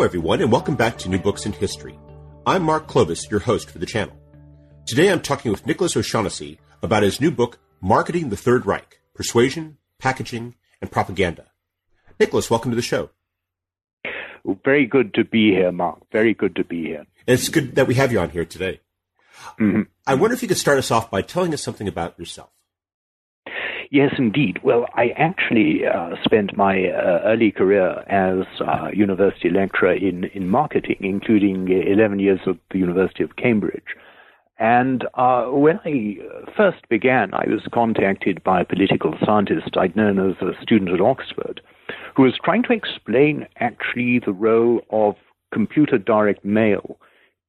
Hello, everyone, and welcome back to New Books in History. I'm Mark Klobas, your host for the channel. Today I'm talking with Nicholas O'Shaughnessy about his new book, Marketing the Third Reich Persuasion, Packaging, and Propaganda. Nicholas, welcome to the show. Very good to be here, Mark. Very good to be here. It's good that we have you on here today. Mm-hmm. I wonder if you could start us off by telling us something about yourself. Yes, indeed. Well, I actually uh, spent my uh, early career as a university lecturer in, in marketing, including 11 years at the University of Cambridge. And uh, when I first began, I was contacted by a political scientist I'd known as a student at Oxford, who was trying to explain actually the role of computer direct mail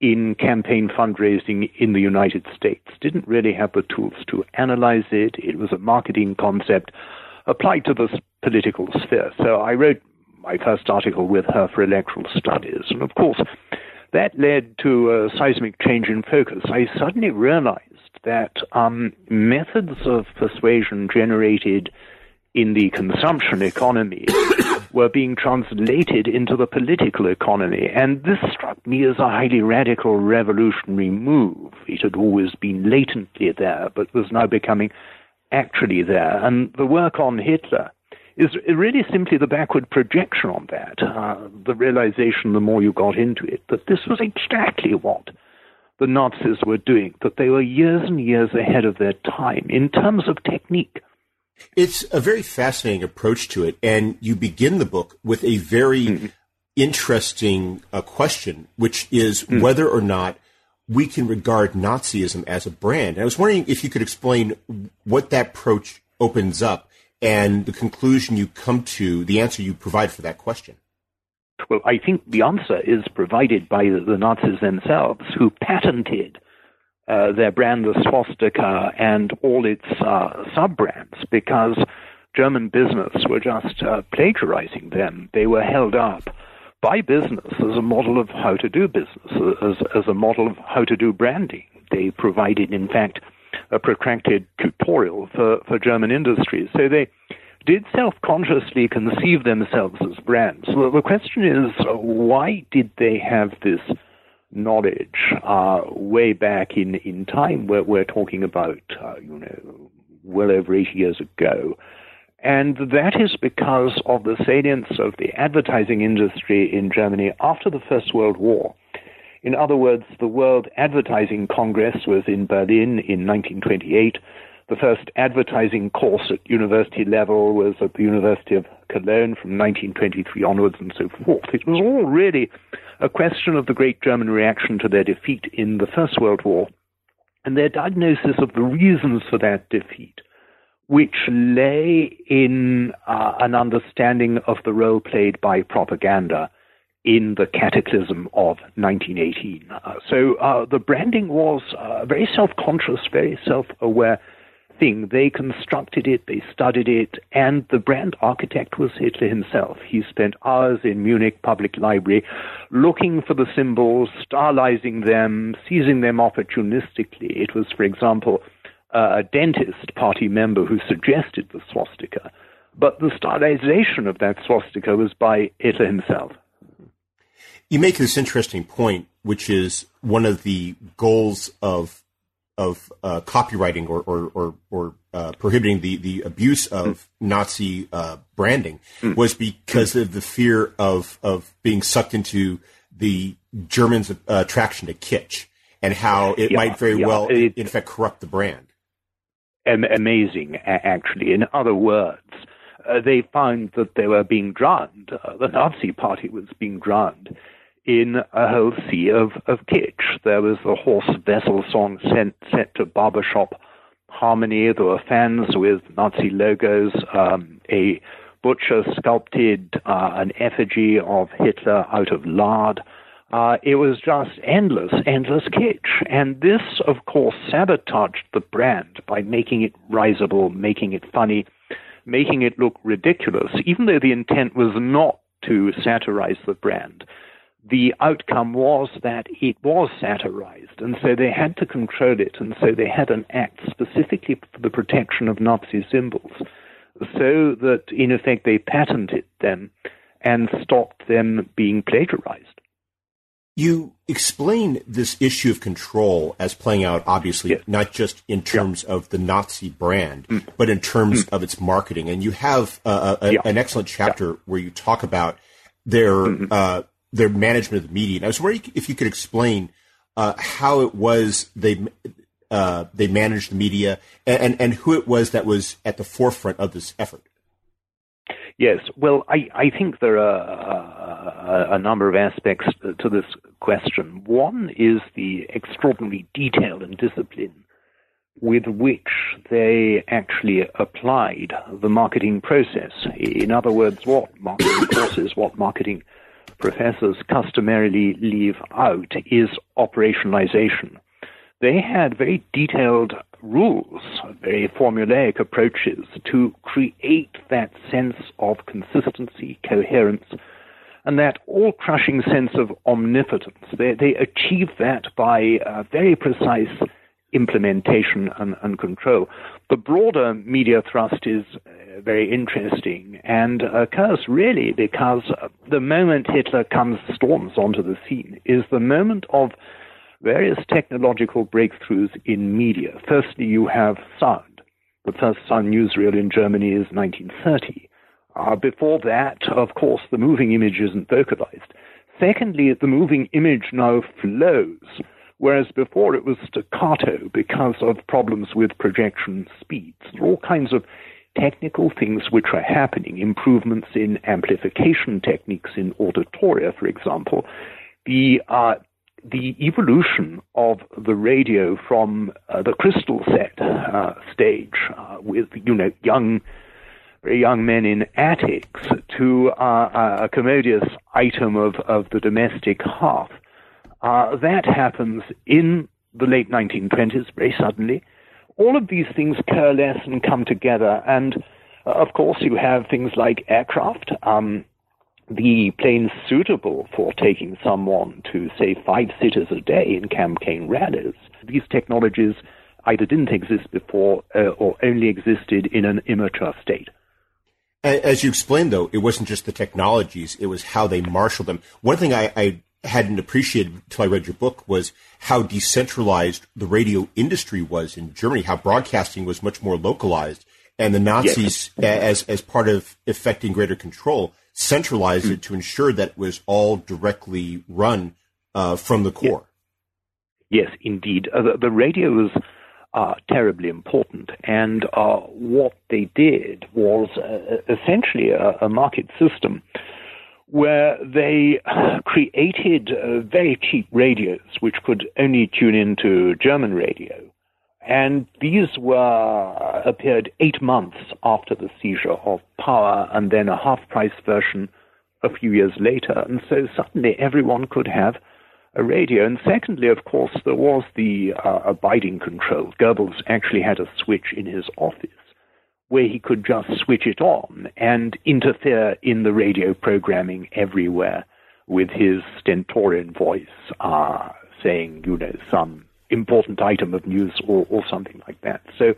in campaign fundraising in the United States. Didn't really have the tools to analyze it. It was a marketing concept applied to the political sphere. So I wrote my first article with her for electoral studies. And of course, that led to a seismic change in focus. I suddenly realized that um, methods of persuasion generated in the consumption economy were being translated into the political economy. And this struck me as a highly radical revolutionary move. It had always been latently there, but was now becoming actually there. And the work on Hitler is really simply the backward projection on that, uh, the realization the more you got into it, that this was exactly what the Nazis were doing, that they were years and years ahead of their time in terms of technique. It's a very fascinating approach to it, and you begin the book with a very mm-hmm. interesting uh, question, which is mm-hmm. whether or not we can regard Nazism as a brand. And I was wondering if you could explain what that approach opens up and the conclusion you come to, the answer you provide for that question. Well, I think the answer is provided by the Nazis themselves, who patented uh, their brand, the swastika, and all its uh, sub brands because German business were just uh, plagiarizing them. They were held up by business as a model of how to do business, as, as a model of how to do branding. They provided, in fact, a protracted tutorial for, for German industries. So they did self consciously conceive themselves as brands. The question is why did they have this? Knowledge uh, way back in, in time. We're, we're talking about, uh, you know, well over 80 years ago. And that is because of the salience of the advertising industry in Germany after the First World War. In other words, the World Advertising Congress was in Berlin in 1928. The first advertising course at university level was at the University of Cologne from 1923 onwards and so forth. It was all really a question of the great German reaction to their defeat in the First World War and their diagnosis of the reasons for that defeat, which lay in uh, an understanding of the role played by propaganda in the cataclysm of 1918. Uh, so uh, the branding was uh, very self conscious, very self aware thing. They constructed it, they studied it, and the brand architect was Hitler himself. He spent hours in Munich Public Library looking for the symbols, stylizing them, seizing them opportunistically. It was, for example, a dentist party member who suggested the swastika, but the stylization of that swastika was by Hitler himself. You make this interesting point, which is one of the goals of of uh, copyrighting or or or, or uh, prohibiting the the abuse of mm. Nazi uh, branding mm. was because mm. of the fear of of being sucked into the Germans' attraction to kitsch and how it yeah, might very yeah. well, it, in fact, corrupt the brand. Amazing, actually. In other words, uh, they found that they were being drowned. Uh, the Nazi Party was being drowned in a whole sea of, of kitsch. There was the Horst Wessel song sent, set to barbershop harmony. There were fans with Nazi logos. Um, a butcher sculpted uh, an effigy of Hitler out of lard. Uh, it was just endless, endless kitsch. And this, of course, sabotaged the brand by making it risible, making it funny, making it look ridiculous, even though the intent was not to satirize the brand. The outcome was that it was satirized, and so they had to control it, and so they had an act specifically for the protection of Nazi symbols, so that in effect they patented them and stopped them being plagiarized. You explain this issue of control as playing out, obviously, yes. not just in terms yeah. of the Nazi brand, mm. but in terms mm. of its marketing. And you have uh, a, yeah. an excellent chapter yeah. where you talk about their mm-hmm. uh, their management of the media. And I was wondering if you could explain uh, how it was they uh, they managed the media and, and, who it was that was at the forefront of this effort. Yes, well, I, I think there are a, a, number of aspects to this question. One is the extraordinary detail and discipline with which they actually applied the marketing process. In other words, what marketing courses, what marketing professors customarily leave out is operationalization. They had very detailed rules, very formulaic approaches to create that sense of consistency, coherence, and that all crushing sense of omnipotence. They, they achieve that by uh, very precise implementation and, and, control. The broader media thrust is uh, very interesting and occurs really because the moment Hitler comes storms onto the scene is the moment of various technological breakthroughs in media. Firstly, you have sound. The first sound newsreel in Germany is 1930. Uh, before that, of course, the moving image isn't vocalized. Secondly, the moving image now flows, whereas before it was staccato because of problems with projection speeds. There are all kinds of technical things which are happening, improvements in amplification techniques in auditoria, for example. The uh, the evolution of the radio from uh, the crystal set uh, stage uh, with you know young very young men in attics to uh, a commodious item of, of the domestic hearth. Uh, that happens in the late 1920s very suddenly. All of these things coalesce and come together, and uh, of course you have things like aircraft. Um, the planes suitable for taking someone to, say, five sitters a day in campaign rallies. These technologies either didn't exist before uh, or only existed in an immature state. As you explained, though, it wasn't just the technologies, it was how they marshaled them. One thing I, I hadn't appreciated until I read your book was how decentralized the radio industry was in Germany, how broadcasting was much more localized. And the Nazis, yes. as, as part of effecting greater control, centralized mm. it to ensure that it was all directly run uh, from the core. Yes, yes indeed. Uh, the, the, radio was uh, terribly important, and uh, what they did was uh, essentially a, a, market system where they created uh, very cheap radios which could only tune into German radio and these were appeared eight months after the seizure of power, and then a half-price version a few years later. And so suddenly everyone could have a radio. And secondly, of course, there was the uh, abiding control. Goebbels actually had a switch in his office where he could just switch it on and interfere in the radio programming everywhere with his stentorian voice, uh, saying, you know, some important item of news or, or something like that. So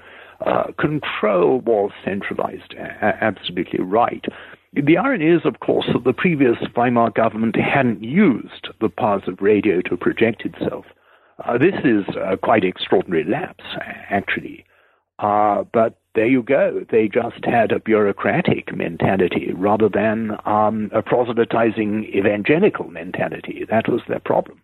uh, control was centralized, a- absolutely right. The irony is, of course, that the previous Weimar government hadn't used the powers of radio to project itself. Uh, this is quite extraordinary lapse, actually. Uh, but there you go. They just had a bureaucratic mentality rather than um, a proselytizing evangelical mentality. That was their problem.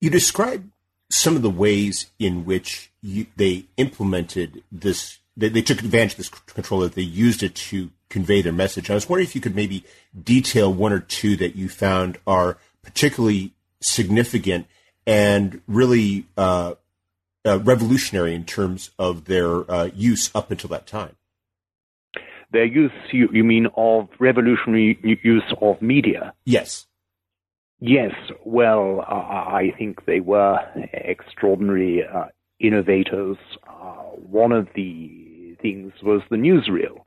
You describe some of the ways in which you, they implemented this, they, they, took advantage of this control, that they used it to convey their message. I was wondering if you could maybe detail one or two that you found are particularly significant and really uh, uh, revolutionary in terms of their uh, use up until that time. Their use, you, you mean, of revolutionary use of media? Yes. Yes. Well, uh, I think they were extraordinary uh, innovators. Uh, one of the things was the newsreel,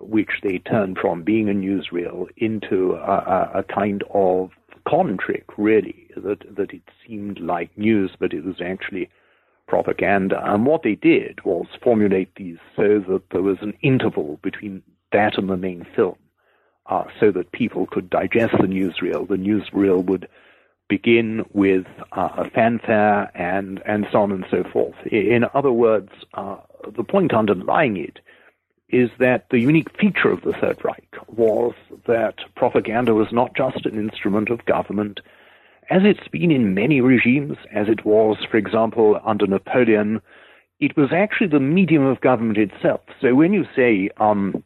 which they turned from being a newsreel into a, a, a kind of con trick, really, that, that it seemed like news, but it was actually propaganda. And what they did was formulate these so that there was an interval between that and the main film, uh, so that people could digest the newsreel. The newsreel would begin with uh, a fanfare and, and so on and so forth. In other words, uh, the point underlying it is that the unique feature of the Third Reich was that propaganda was not just an instrument of government, as it's been in many regimes, as it was, for example, under Napoleon, it was actually the medium of government itself. So when you say um,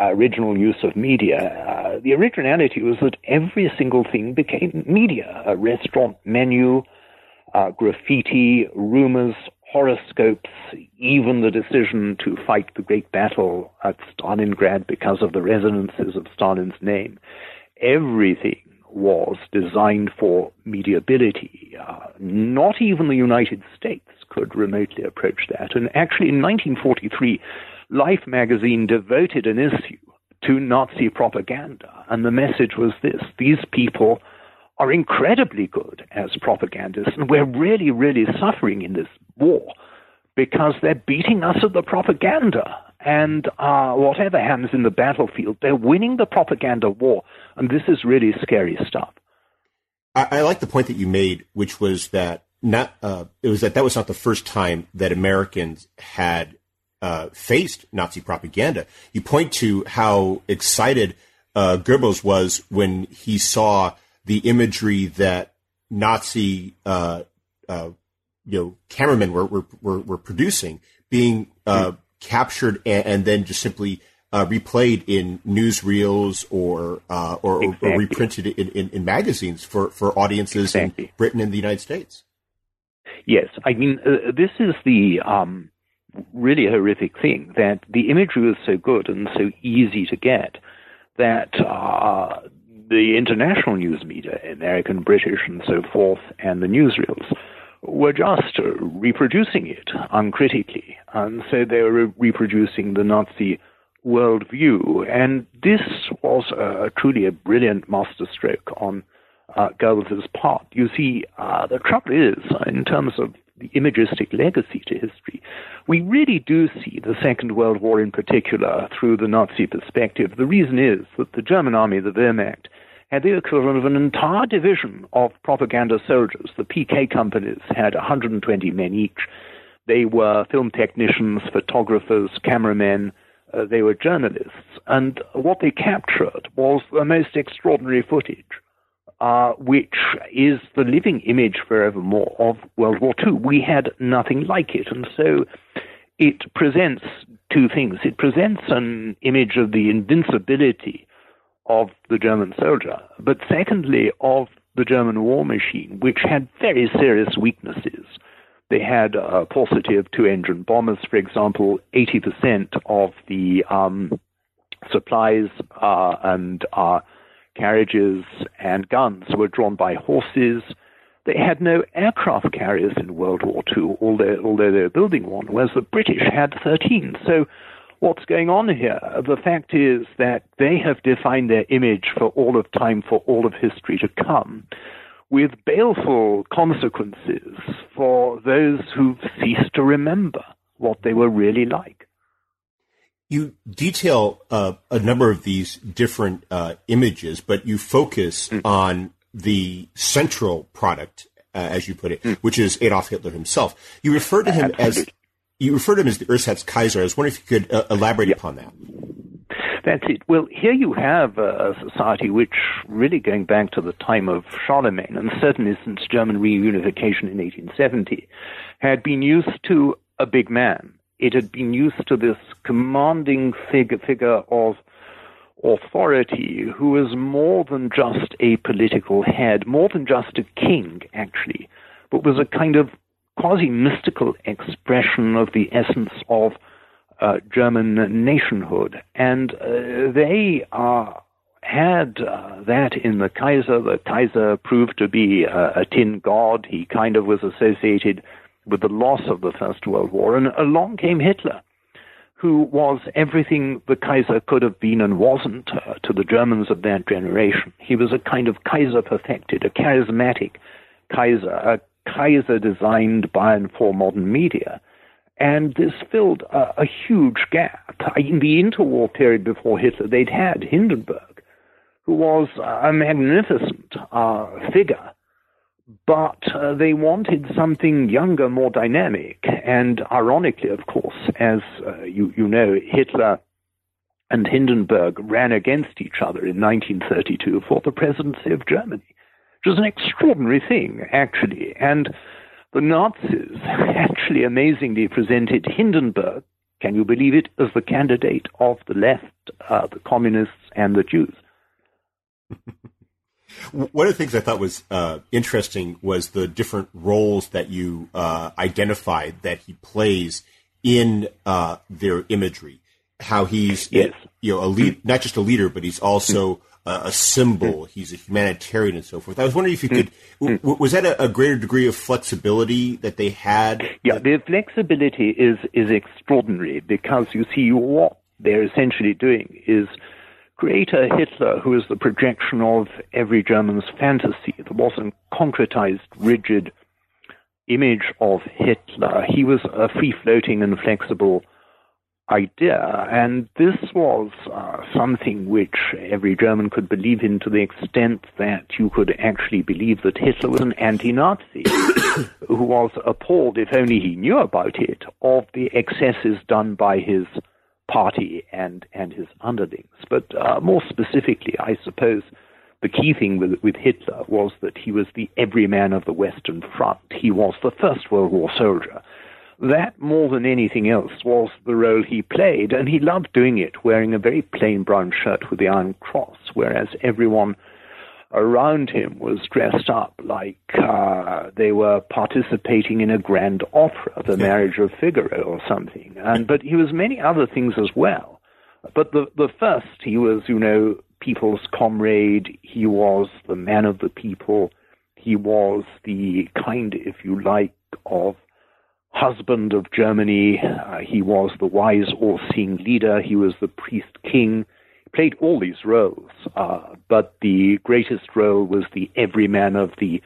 original use of media, uh, the originality was that every single thing became media a restaurant menu, uh, graffiti, rumors, horoscopes, even the decision to fight the great battle at Stalingrad because of the resonances of Stalin's name. Everything was designed for mediability. Uh, not even the United States could remotely approach that. And actually, in 1943, Life magazine devoted an issue to Nazi propaganda. And the message was this these people are incredibly good as propagandists, and we're really, really suffering in this war because they're beating us at the propaganda. And uh, whatever happens in the battlefield, they're winning the propaganda war. And this is really scary stuff. I, I like the point that you made, which was that not uh, it was that that was not the first time that Americans had uh, faced Nazi propaganda. You point to how excited uh, Goebbels was when he saw the imagery that Nazi uh, uh, you know cameramen were were, were, were producing being uh, captured and, and, then just simply uh, replayed in newsreels or uh, or, exactly. or, reprinted in, in, in, magazines for, for audiences exactly. in Britain and the United States. Yes, I mean uh, this is the um, really horrific thing that the imagery was so good and so easy to get that uh, the international news media, American, British, and so forth, and the newsreels were just reproducing it uncritically. And so they were reproducing the Nazi worldview. And this was uh, truly a brilliant masterstroke on uh, Goebbels' part. You see, uh, the trouble is, in terms of the imagistic legacy to history, we really do see the Second World War in particular through the Nazi perspective. The reason is that the German army, the Wehrmacht, had the equivalent of an entire division of propaganda soldiers. The PK companies had 120 men each. They were film technicians, photographers, cameramen, uh, they were journalists. And what they captured was the most extraordinary footage, uh, which is the living image forevermore of World War II. We had nothing like it. And so it presents two things. It presents an image of the invincibility of the German soldier, but secondly, of the German war machine, which had very serious weaknesses. They had a paucity of two engine bombers, for example. 80% of the um, supplies uh, and uh, carriages and guns were drawn by horses. They had no aircraft carriers in World War II, although, although they were building one, whereas the British had 13. So what's going on here. The fact is that they have defined their image for all of time, for all of history to come, with baleful consequences for those who've ceased to remember what they were really like. You detail uh, a number of these different uh, images, but you focus mm. on the central product, uh, as you put it, mm. which is Adolf Hitler himself. You refer to him Absolutely. as you refer to him as the Ersatz-Kaiser. I was wondering if you could uh, elaborate upon that. That's it. Well, here you have a society which, really going back to the time of Charlemagne, and certainly since German reunification in 1870, had been used to a big man. It had been used to this commanding figure, figure of authority who was more than just a political head, more than just a king, actually, but was a kind of quasi mystical expression of the essence of uh, German nationhood. And uh, they uh, had uh, that in the Kaiser. The Kaiser proved to be a, a tin god. He kind of was associated with the loss of the First World War. And along came Hitler, who was everything the Kaiser could have been and wasn't uh, to the Germans of that generation. He was a kind of Kaiser perfected, a charismatic Kaiser, a Kaiser designed by and for modern media. And this filled a, a huge gap. In the interwar period before Hitler, they'd had Hindenburg, who was a magnificent uh, figure, but uh, they wanted something younger, more dynamic. And ironically, of course, as uh, you, you know, Hitler and Hindenburg ran against each other in 1932 for the presidency of Germany, which was an extraordinary thing, actually. And the Nazis actually amazingly presented Hindenburg, can you believe it, as the candidate of the left, uh, the communists, and the Jews. One of the things I thought was uh, interesting was the different roles that you uh, identified that he plays in uh, their imagery. How he's yes. you know a lead, not just a leader, but he's also a symbol. Hmm. He's a humanitarian and so forth. I was wondering if you could. Hmm. W- was that a, a, greater degree of flexibility that they had? Yeah, the flexibility is is extraordinary because you see what they're essentially doing is create a Hitler who is the projection of every German's fantasy. There wasn't concretized, rigid image of Hitler. He was a free floating and flexible idea. And this was uh, something which every German could believe in to the extent that you could actually believe that Hitler was an anti Nazi who was appalled, if only he knew about it, of the excesses done by his party and, and his underlings. But uh, more specifically, I suppose. The key thing with, with Hitler was that he was the everyman of the Western Front. He was the First World War soldier that more than anything else was the role he played, and he loved doing it, wearing a very plain brown shirt with the Iron Cross, whereas everyone around him was dressed up like uh, they were participating in a grand opera, the marriage of Figaro or something. And but he was many other things as well. But the the first, he was, you know, people's comrade. He was the man of the people. He was the kind, if you like, of husband of Germany. Uh, he was the wise, all-seeing leader. He was the priest king. He played all these roles, uh, but the greatest role was the everyman of the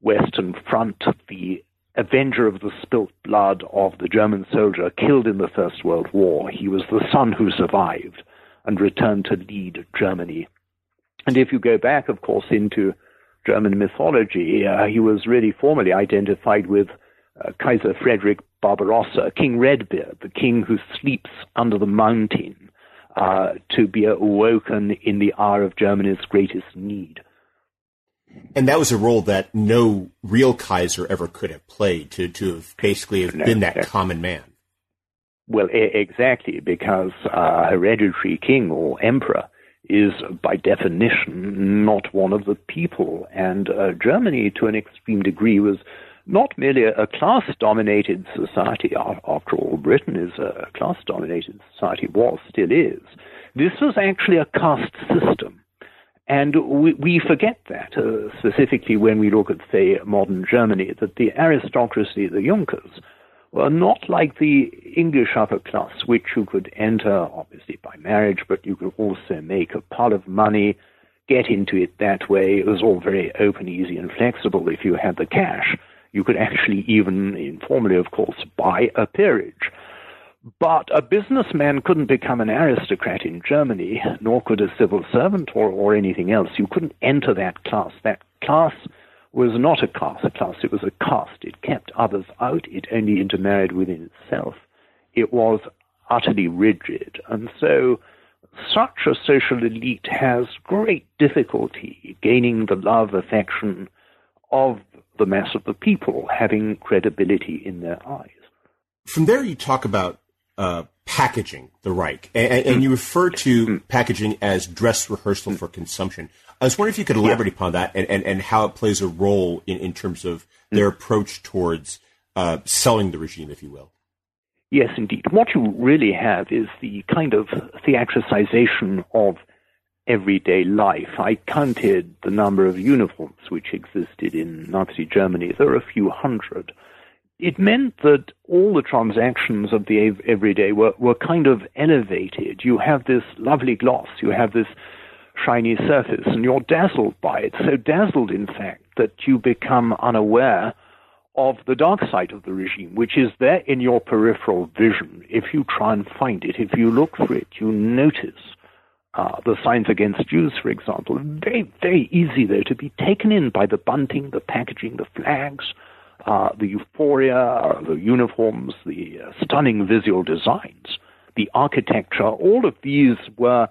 Western Front, the avenger of the spilt blood of the German soldier killed in the First World War. He was the son who survived and returned to lead Germany. And if you go back, of course, into German mythology, uh, he was really formally identified with uh, Kaiser Frederick Barbarossa, King Redbeard, the king who sleeps under the mountain, uh, to be awoken in the hour of Germany's greatest need. And that was a role that no real Kaiser ever could have played, to, to have basically have no, been that common man. Well, e- exactly, because a hereditary king or emperor is by definition not one of the people. And uh, Germany, to an extreme degree, was not merely a class dominated society. After all, Britain is a class dominated society, was, still is. This was actually a caste system. And we, we forget that, uh, specifically when we look at, say, modern Germany, that the aristocracy, the Junkers, were not like the English upper class, which you could enter, obviously, by marriage, but you could also make a pile of money, get into it that way. It was all very open, easy, and flexible if you had the cash. You could actually even, informally, of course, buy a peerage. But a businessman couldn't become an aristocrat in Germany, nor could a civil servant or, or anything else. You couldn't enter that class. That class was not a class, a class, it was a caste. It kept others out, it only intermarried within itself. It was utterly rigid. And so such a social elite has great difficulty gaining the love, affection of the mass of the people having credibility in their eyes. From there, you talk about uh, packaging the Reich, and, and, you refer to mm. packaging as dress rehearsal for consumption. I was wondering if you could elaborate yeah. upon that and, and, and how it plays a role in, in terms of their approach towards uh, selling the regime, if you will. Yes, indeed. What you really have is the kind of theatricization of everyday life. I counted the number of uniforms which existed in Nazi Germany. There are a few hundred. It meant that all the transactions of the everyday were, were kind of elevated. You have this lovely gloss, you have this shiny surface, and you're dazzled by it. So dazzled, in fact, that you become unaware of the dark side of the regime, which is there in your peripheral vision. If you try and find it, if you look for it, you notice uh, the signs against Jews, for example. Very, very easy, though, to be taken in by the bunting, the packaging, the flags, uh, the euphoria, the uniforms, the uh, stunning visual designs, the architecture. All of these were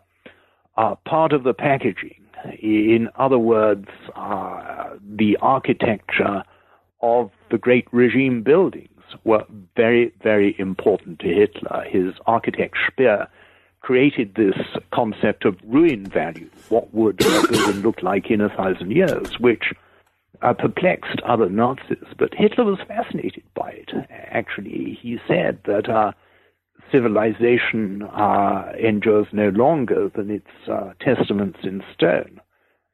uh, part of the packaging. In other words, uh, the architecture of the great regime buildings were very, very important to Hitler. His architect Speer created this concept of ruin value. What would a building look like in a thousand years? Which uh, perplexed other Nazis, but Hitler was fascinated by it. Actually, he said that uh, civilization uh, endures no longer than its uh, testaments in stone.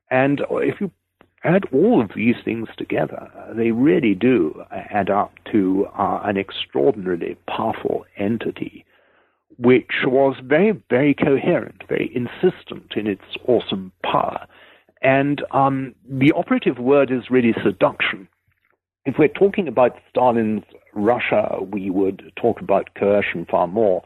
And if you add all of these things together, they really do add up to uh, an extraordinarily powerful entity, which was very, very coherent, very insistent in its awesome power. And um, the operative word is really seduction. If we're talking about Stalin's Russia, we would talk about coercion far more.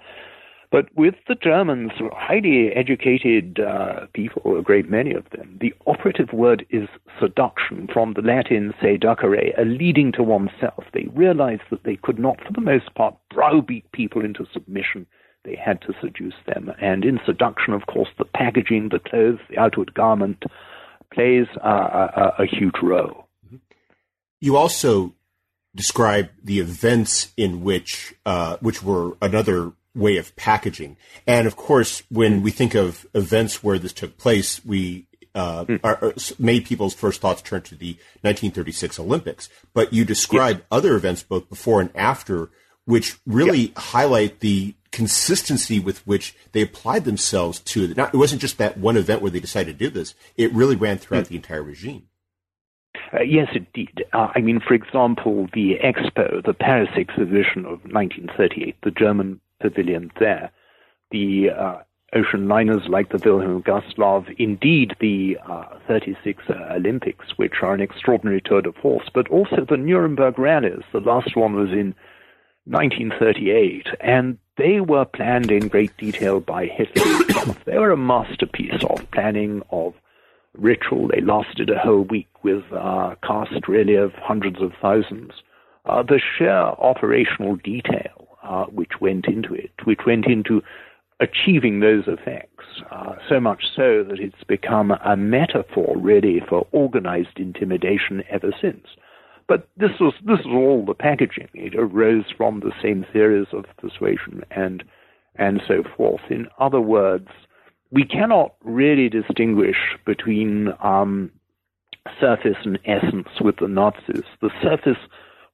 But with the Germans, highly educated uh, people, a great many of them, the operative word is seduction, from the Latin seducere, a leading to oneself. They realized that they could not, for the most part, browbeat people into submission. They had to seduce them. And in seduction, of course, the packaging, the clothes, the outward garment plays a, a, a huge role. You also describe the events in which, uh, which were another way of packaging. And of course, when we think of events where this took place, we uh, mm. many people's first thoughts turn to the 1936 Olympics. But you describe other events both before and after, which really highlight the consistency with which they applied themselves to. Not, it wasn't just that one event where they decided to do this; it really ran throughout mm. the entire regime. Uh, yes, indeed. Uh, I mean, for example, the Expo, the Paris exhibition of 1938, the German pavilion there, the uh, ocean liners like the Wilhelm Gustloff, indeed the uh, 36 uh, Olympics, which are an extraordinary tour de force, but also the Nuremberg rallies. The last one was in 1938, and they were planned in great detail by Hitler they were a masterpiece of planning, of ritual. They lasted a whole week with uh, cast really of hundreds of thousands. Uh, the sheer operational detail uh, which went into it, which went into achieving those effects, uh, so much so that it's become a metaphor really for organized intimidation ever since. But this was this was all the packaging. It arose from the same theories of persuasion and and so forth. In other words, we cannot really distinguish between um, surface and essence with the Nazis. The surface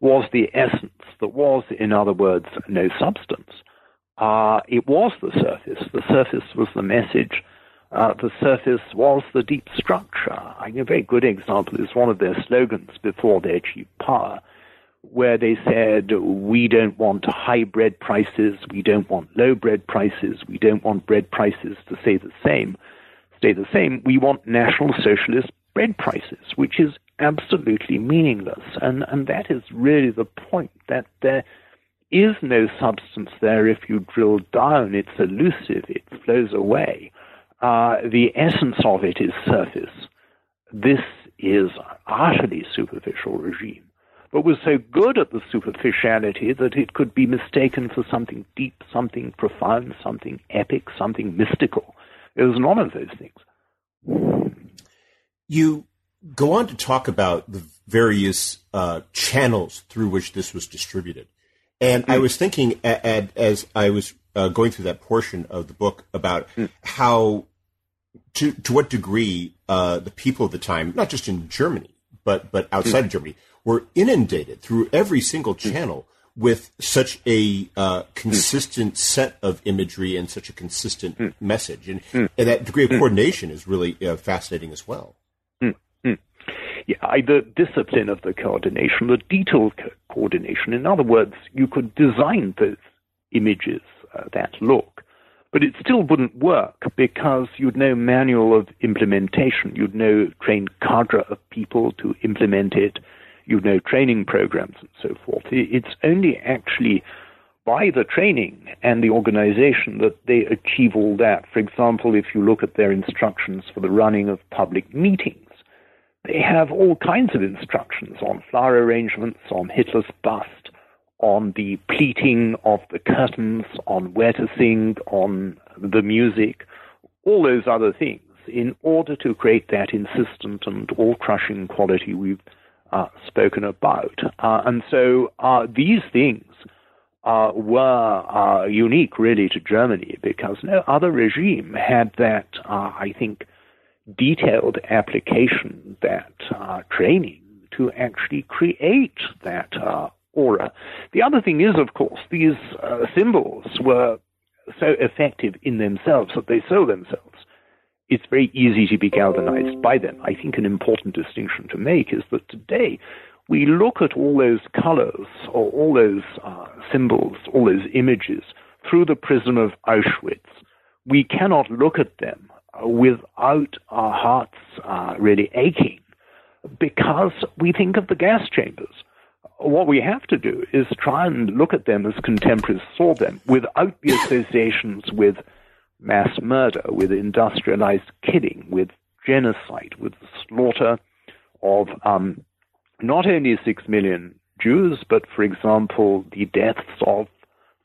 was the essence. There was, in other words, no substance. Uh, it was the surface. The surface was the message. Uh, the surface was the deep structure. I a very good example is one of their slogans before they achieved power, where they said, We don't want high bread prices, we don't want low bread prices, we don't want bread prices to stay the same. Stay the same. We want national socialist bread prices, which is absolutely meaningless. And, and that is really the point that there is no substance there if you drill down. It's elusive, it flows away. Uh, the essence of it is surface. This is an utterly superficial regime, but was so good at the superficiality that it could be mistaken for something deep, something profound, something epic, something mystical. It was none of those things. You go on to talk about the various uh, channels through which this was distributed. And mm. I hmm. was thinking as I was uh, going through that portion of the book about mm. how, to, to what degree uh, the people of the time, not just in Germany, but, but outside mm. of Germany, were inundated through every single channel with such a uh, consistent set of imagery and such a consistent mm. message. And, mm. and, that degree of coordination is really uh, fascinating as well. Yeah, the discipline of the coordination, the detailed co- coordination. In other words, you could design those images uh, that look, but it still wouldn't work because you'd no manual of implementation. You'd no trained cadre of people to implement it. You'd no training programs and so forth. It's only actually by the training and the organization that they achieve all that. For example, if you look at their instructions for the running of public meetings, they have all kinds of instructions on flower arrangements, on Hitler's bust, on the pleating of the curtains, on where to sing, on the music, all those other things, in order to create that insistent and all crushing quality we've uh, spoken about. Uh, and so uh, these things uh, were uh, unique, really, to Germany because no other regime had that, uh, I think, detailed application, that training to actually create that aura. The other thing is, of course, these uh, symbols were so effective in themselves that they sold themselves. It's very easy to be galvanized by them. I think an important distinction to make is that today we look at all those colors or all those uh, symbols, all those images through the prism of Auschwitz. We cannot look at them without our hearts uh, really aching because we think of the gas chambers. What we have to do is try and look at them as contemporaries saw them without the associations with mass murder, with industrialized killing, with genocide, with the slaughter of um, not only six million Jews, but, for example, the deaths of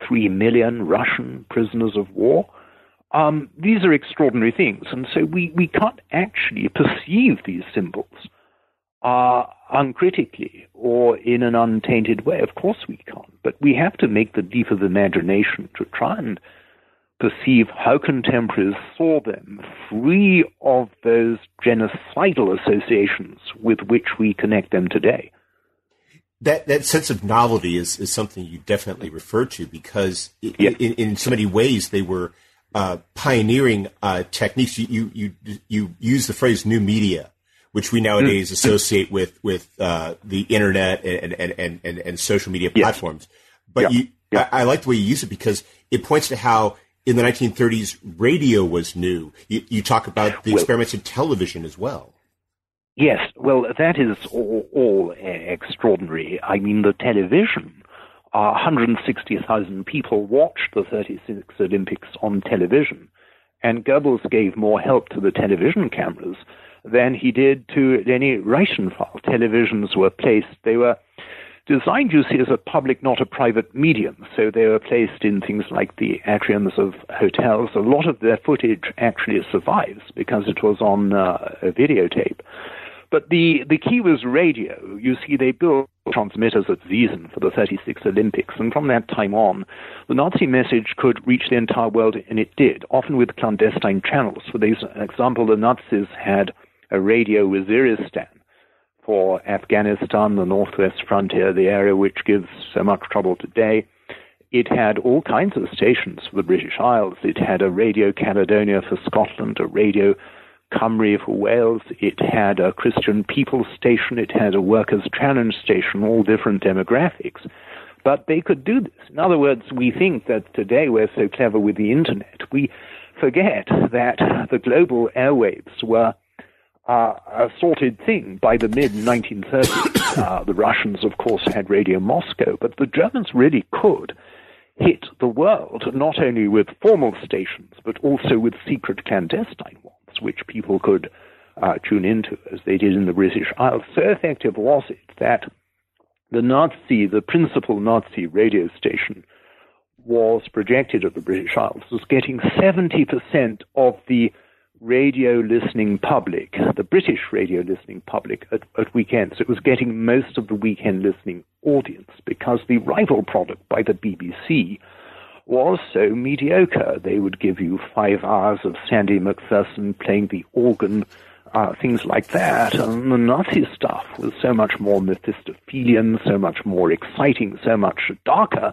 three million Russian prisoners of war. Um, these are extraordinary things, and so we, we can't actually perceive these symbols uh, uncritically or in an untainted way. Of course we can't, but we have to make the leap of imagination to try and perceive how contemporaries saw them, free of those genocidal associations with which we connect them today. That that sense of novelty is, is something you definitely refer to because in, in so many ways they were – uh, pioneering uh, techniques. You, you you you use the phrase "new media," which we nowadays mm. associate with with uh, the internet and and, and, and, and social media platforms. Yes. But yeah. you, yeah. I, I, like the way you use it because it points to how in the 1930s radio was new. You, you talk about the well, experiments in television as well. Yes, well, that is all, all extraordinary. I mean, the television 160,000 people watched the 36 Olympics on television, and Goebbels gave more help to the television cameras than he did to any Riefenstahl. Televisions were placed, they were designed, you see, as a public, not a private medium. So they were placed in things like the atriums of hotels. A lot of their footage actually survives because it was on uh, a videotape. But the, the key was radio. You see, they built transmitters at Zeesen for the 36 Olympics, and from that time on, the Nazi message could reach the entire world, and it did, often with clandestine channels. For example, the Nazis had a radio Waziristan for Afghanistan, the northwest frontier, the area which gives so much trouble today. It had all kinds of stations for the British Isles. It had a Radio Caledonia for Scotland, a Radio Cymru for Wales. It had a Christian People station. It had a Workers' Challenge station, all different demographics. But they could do this. In other words, we think that today we're so clever with the internet. We forget that the global airwaves were uh, a sorted thing by the mid 1930s. Uh, the Russians, of course, had Radio Moscow, but the Germans really could hit the world not only with formal stations, but also with secret clandestine ones which people could uh, tune into, as they did in the British Isles. So effective was it that the Nazi, the principal Nazi radio station, was projected at the British Isles, was getting 70% of the radio listening public, the British radio listening public at, at, weekends. It was getting most of the weekend listening audience because the rival product by the BBC was so mediocre. They would give you five hours of Sandy McPherson playing the organ uh, things like that. And the Nazi stuff was so much more Mephistophelian, so much more exciting, so much darker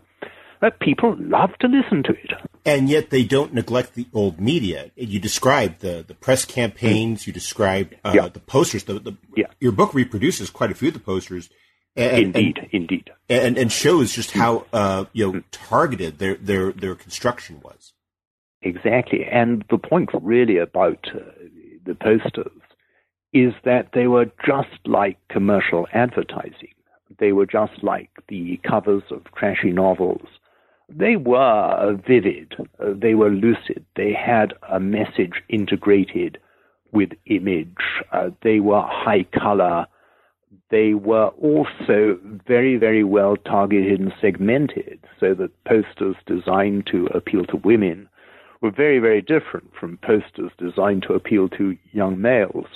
that people love to listen to it. And yet they don't neglect the old media. You described the, the press campaigns, you described uh, yeah. the posters. The, the, yeah. Your book reproduces quite a few of the posters. And, indeed, and, indeed. And, and shows just how uh, you know targeted their, their, their construction was. Exactly. And the point really about uh, the posters is that they were just like commercial advertising. They were just like the covers of trashy novels. They were vivid. They were lucid. They had a message integrated with image. Uh, they were high color. They were also very, very well targeted and segmented so that posters designed to appeal to women were very, very different from posters designed to appeal to young males.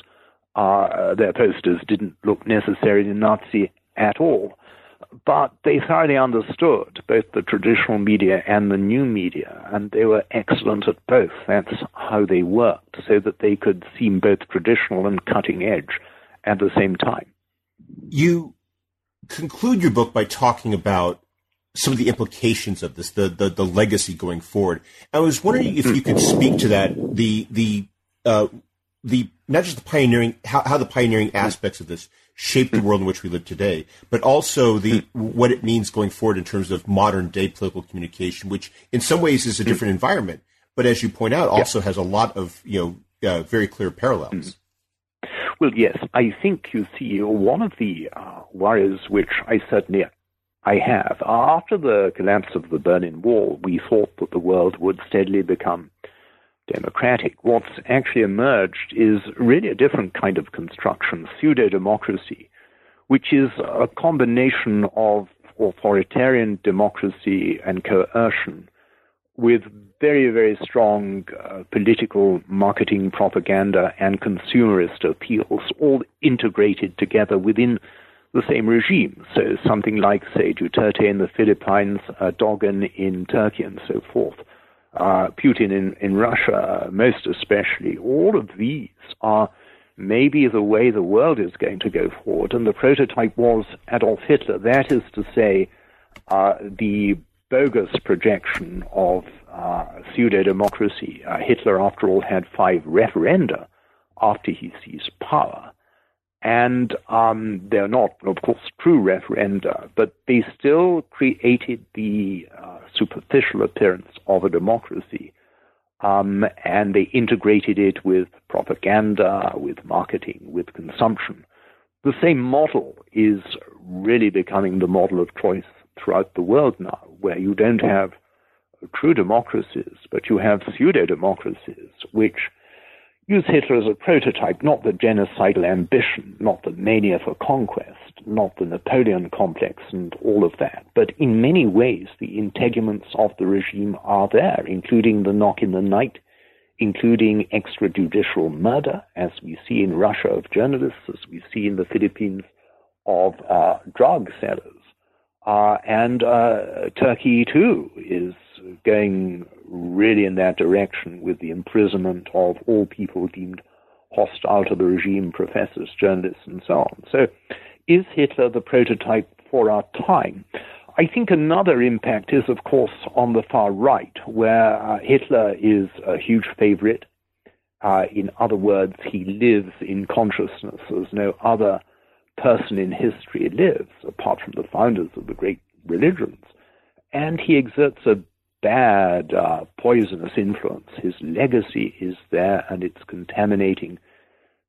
Uh, their posters didn't look necessarily Nazi at all, but they thoroughly understood both the traditional media and the new media, and they were excellent at both. That's how they worked, so that they could seem both traditional and cutting edge at the same time. You conclude your book by talking about some of the implications of this, the, the, the legacy going forward. I was wondering if you could speak to that, the the uh, the not just the pioneering, how, how the pioneering aspects of this shaped the world in which we live today, but also the what it means going forward in terms of modern day political communication, which in some ways is a different environment, but as you point out, also yeah. has a lot of you know uh, very clear parallels. Well, yes, I think you see one of the uh, worries which I certainly I have. After the collapse of the Berlin Wall, we thought that the world would steadily become democratic. What's actually emerged is really a different kind of construction, pseudo democracy, which is a combination of authoritarian democracy and coercion with very, very strong uh, political marketing propaganda and consumerist appeals, all integrated together within the same regime. So something like, say, Duterte in the Philippines, uh, Dogan in Turkey, and so forth. Uh, Putin in, in Russia, most especially. All of these are maybe the way the world is going to go forward. And the prototype was Adolf Hitler. That is to say, uh, the bogus projection of uh, pseudo democracy. Uh, Hitler, after all, had five referenda after he seized power and um, they're not, of course, true referenda, but they still created the uh, superficial appearance of a democracy. Um, and they integrated it with propaganda, with marketing, with consumption. The same model is really becoming the model of choice throughout the world now, where you don't have true democracies, but you have pseudo democracies, which use Hitler as a prototype, not the genocidal ambition, not the mania for conquest, not the Napoleon complex and all of that. But in many ways, the integuments of the regime are there, including the knock in the night, including extrajudicial murder, as we see in Russia of journalists, as we see in the Philippines of uh, drug sellers. Uh, and uh, Turkey, too, is going really in that direction with the imprisonment of all people deemed hostile to the regime, professors, journalists, and so on. So, is Hitler the prototype for our time? I think another impact is, of course, on the far right, where uh, Hitler is a huge favorite. Uh, in other words, he lives in consciousness as no other person in history lives, apart from the founders of the great religions. And he exerts a bad, uh, poisonous influence. His legacy is there and it's contaminating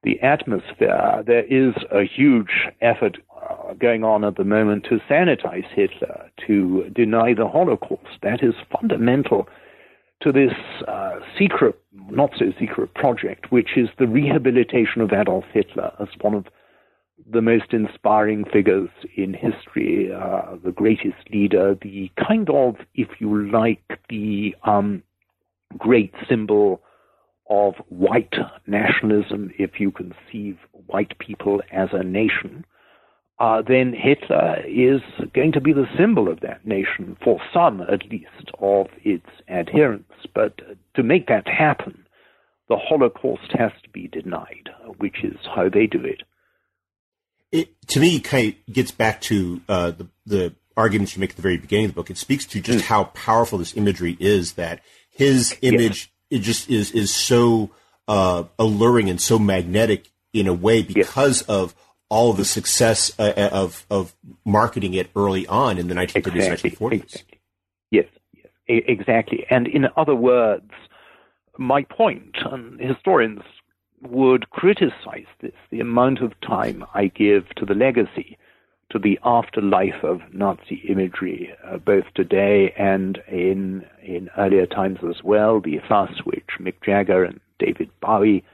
the atmosphere. There is a huge effort uh, going on at the moment to sanitize Hitler, to deny the Holocaust. That is fundamental to this uh, secret, not so secret project, which is the rehabilitation of Adolf Hitler as one of the most inspiring figures in history, uh, the greatest leader, the kind of, if you like, the um, great symbol of white nationalism, if you conceive white people as a nation, uh, then Hitler is going to be the symbol of that nation, for some at least, of its adherents. But to make that happen, the Holocaust has to be denied, which is how they do it. It to me kind of gets back to uh, the the arguments you make at the very beginning of the book. It speaks to just mm. how powerful this imagery is. That his image yes. it just is is so uh, alluring and so magnetic in a way because yes. of all of the success uh, uh of of marketing it early on in the 1930s exactly. 1940s. Exactly. Yes, yes, exactly. And in other words, my point, and historians would criticize this, the amount of time I give to the legacy, to the afterlife of Nazi imagery, uh, both today and in in earlier times as well. The fuss which Mick Jagger and David Bowie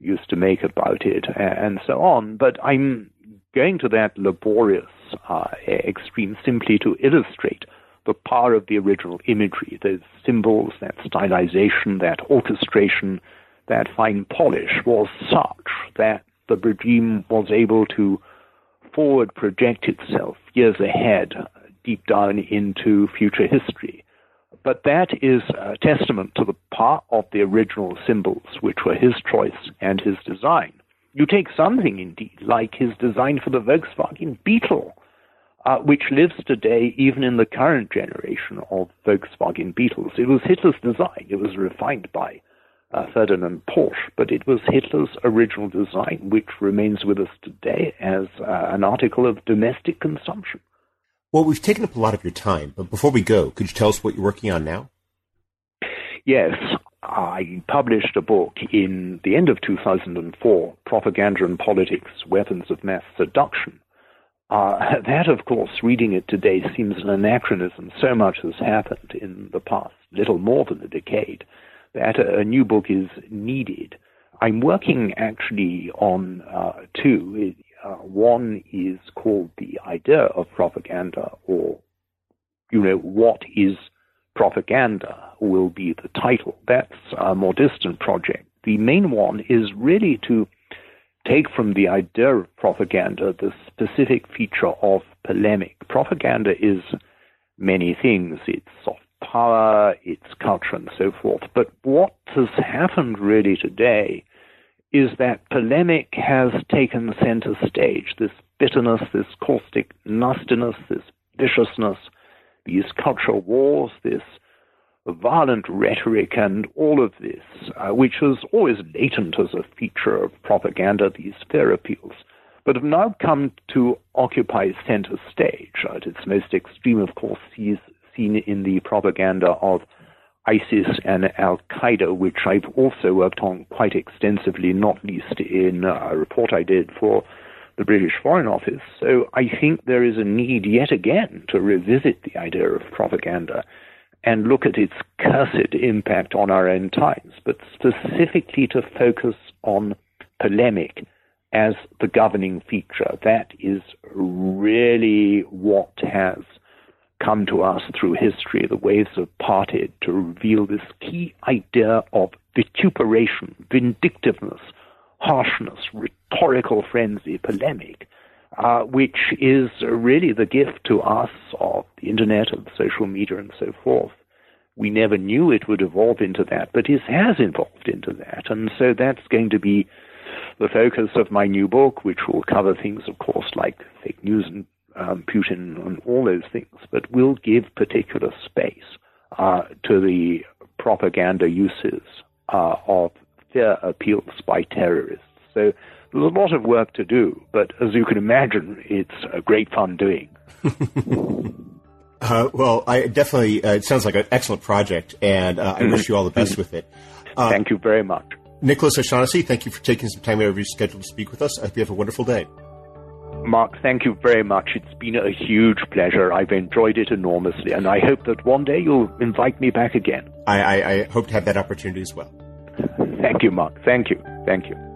used to make about it, and so on. But I'm going to that laborious uh, extreme simply to illustrate the power of the original imagery, those symbols, that stylization, that orchestration, that fine polish was such that the regime was able to forward project itself years ahead, deep down into future history. But that is a testament to the power of the original symbols, which were his choice and his design. You take something, indeed, like his design for the Volkswagen Beetle, uh, which lives today even in the current generation of Volkswagen Beetles. It was Hitler's design. It was refined by uh, Ferdinand Porsche, but it was Hitler's original design, which remains with us today as uh, an article of domestic consumption. Well, we've taken up a lot of your time, but before we go, could you tell us what you're working on now? Yes, I published a book in the end of 2004, Propaganda and Politics, Weapons of Mass Seduction. Uh, that, of course, reading it today seems an anachronism. So much has happened in the past, little more than a decade, that a, new book is needed. I'm working actually on uh, two. Uh, one is called The Idea of Propaganda, or, you know, what is propaganda will be the title. That's a more distant project. The main one is really to take from the idea of propaganda the specific feature of polemic. Propaganda is many things. It's soft power, it's culture, and so forth. But what has happened really today is that polemic has taken center stage. This bitterness, this caustic nastiness, this viciousness, these cultural wars, this violent rhetoric, and all of this, uh, which was always latent as a feature of propaganda, these fear appeals, but have now come to occupy center stage. At its most extreme, of course, sees, seen in the propaganda of ISIS and Al Qaeda, which I've also worked on quite extensively, not least in a report I did for the British Foreign Office. So I think there is a need yet again to revisit the idea of propaganda and look at its cursed impact on our own times, but specifically to focus on polemic as the governing feature. That is really what has come to us through history. The waves have parted to reveal this key idea of vituperation, vindictiveness, harshness, rhetorical frenzy, polemic, uh, which is really the gift to us of the internet, of social media, and so forth. We never knew it would evolve into that, but it has evolved into that. And so that's going to be the focus of my new book, which will cover things, of course, like fake news and um, Putin and all those things, but will give particular space uh, to the propaganda uses uh, of fear appeals by terrorists. So there's a lot of work to do, but as you can imagine, it's a great fun doing. uh, well, I definitely, uh, it sounds like an excellent project, and uh, I wish you all the best with it. Uh, thank you very much. Nicholas O'Shaughnessy, thank you for taking some time out of your schedule to speak with us. I hope you have a wonderful day. Mark, thank you very much. It's been a huge pleasure. I've enjoyed it enormously, and I hope that one day you'll invite me back again. I, I, I hope to have that opportunity as well. Thank you, Mark. Thank you. Thank you.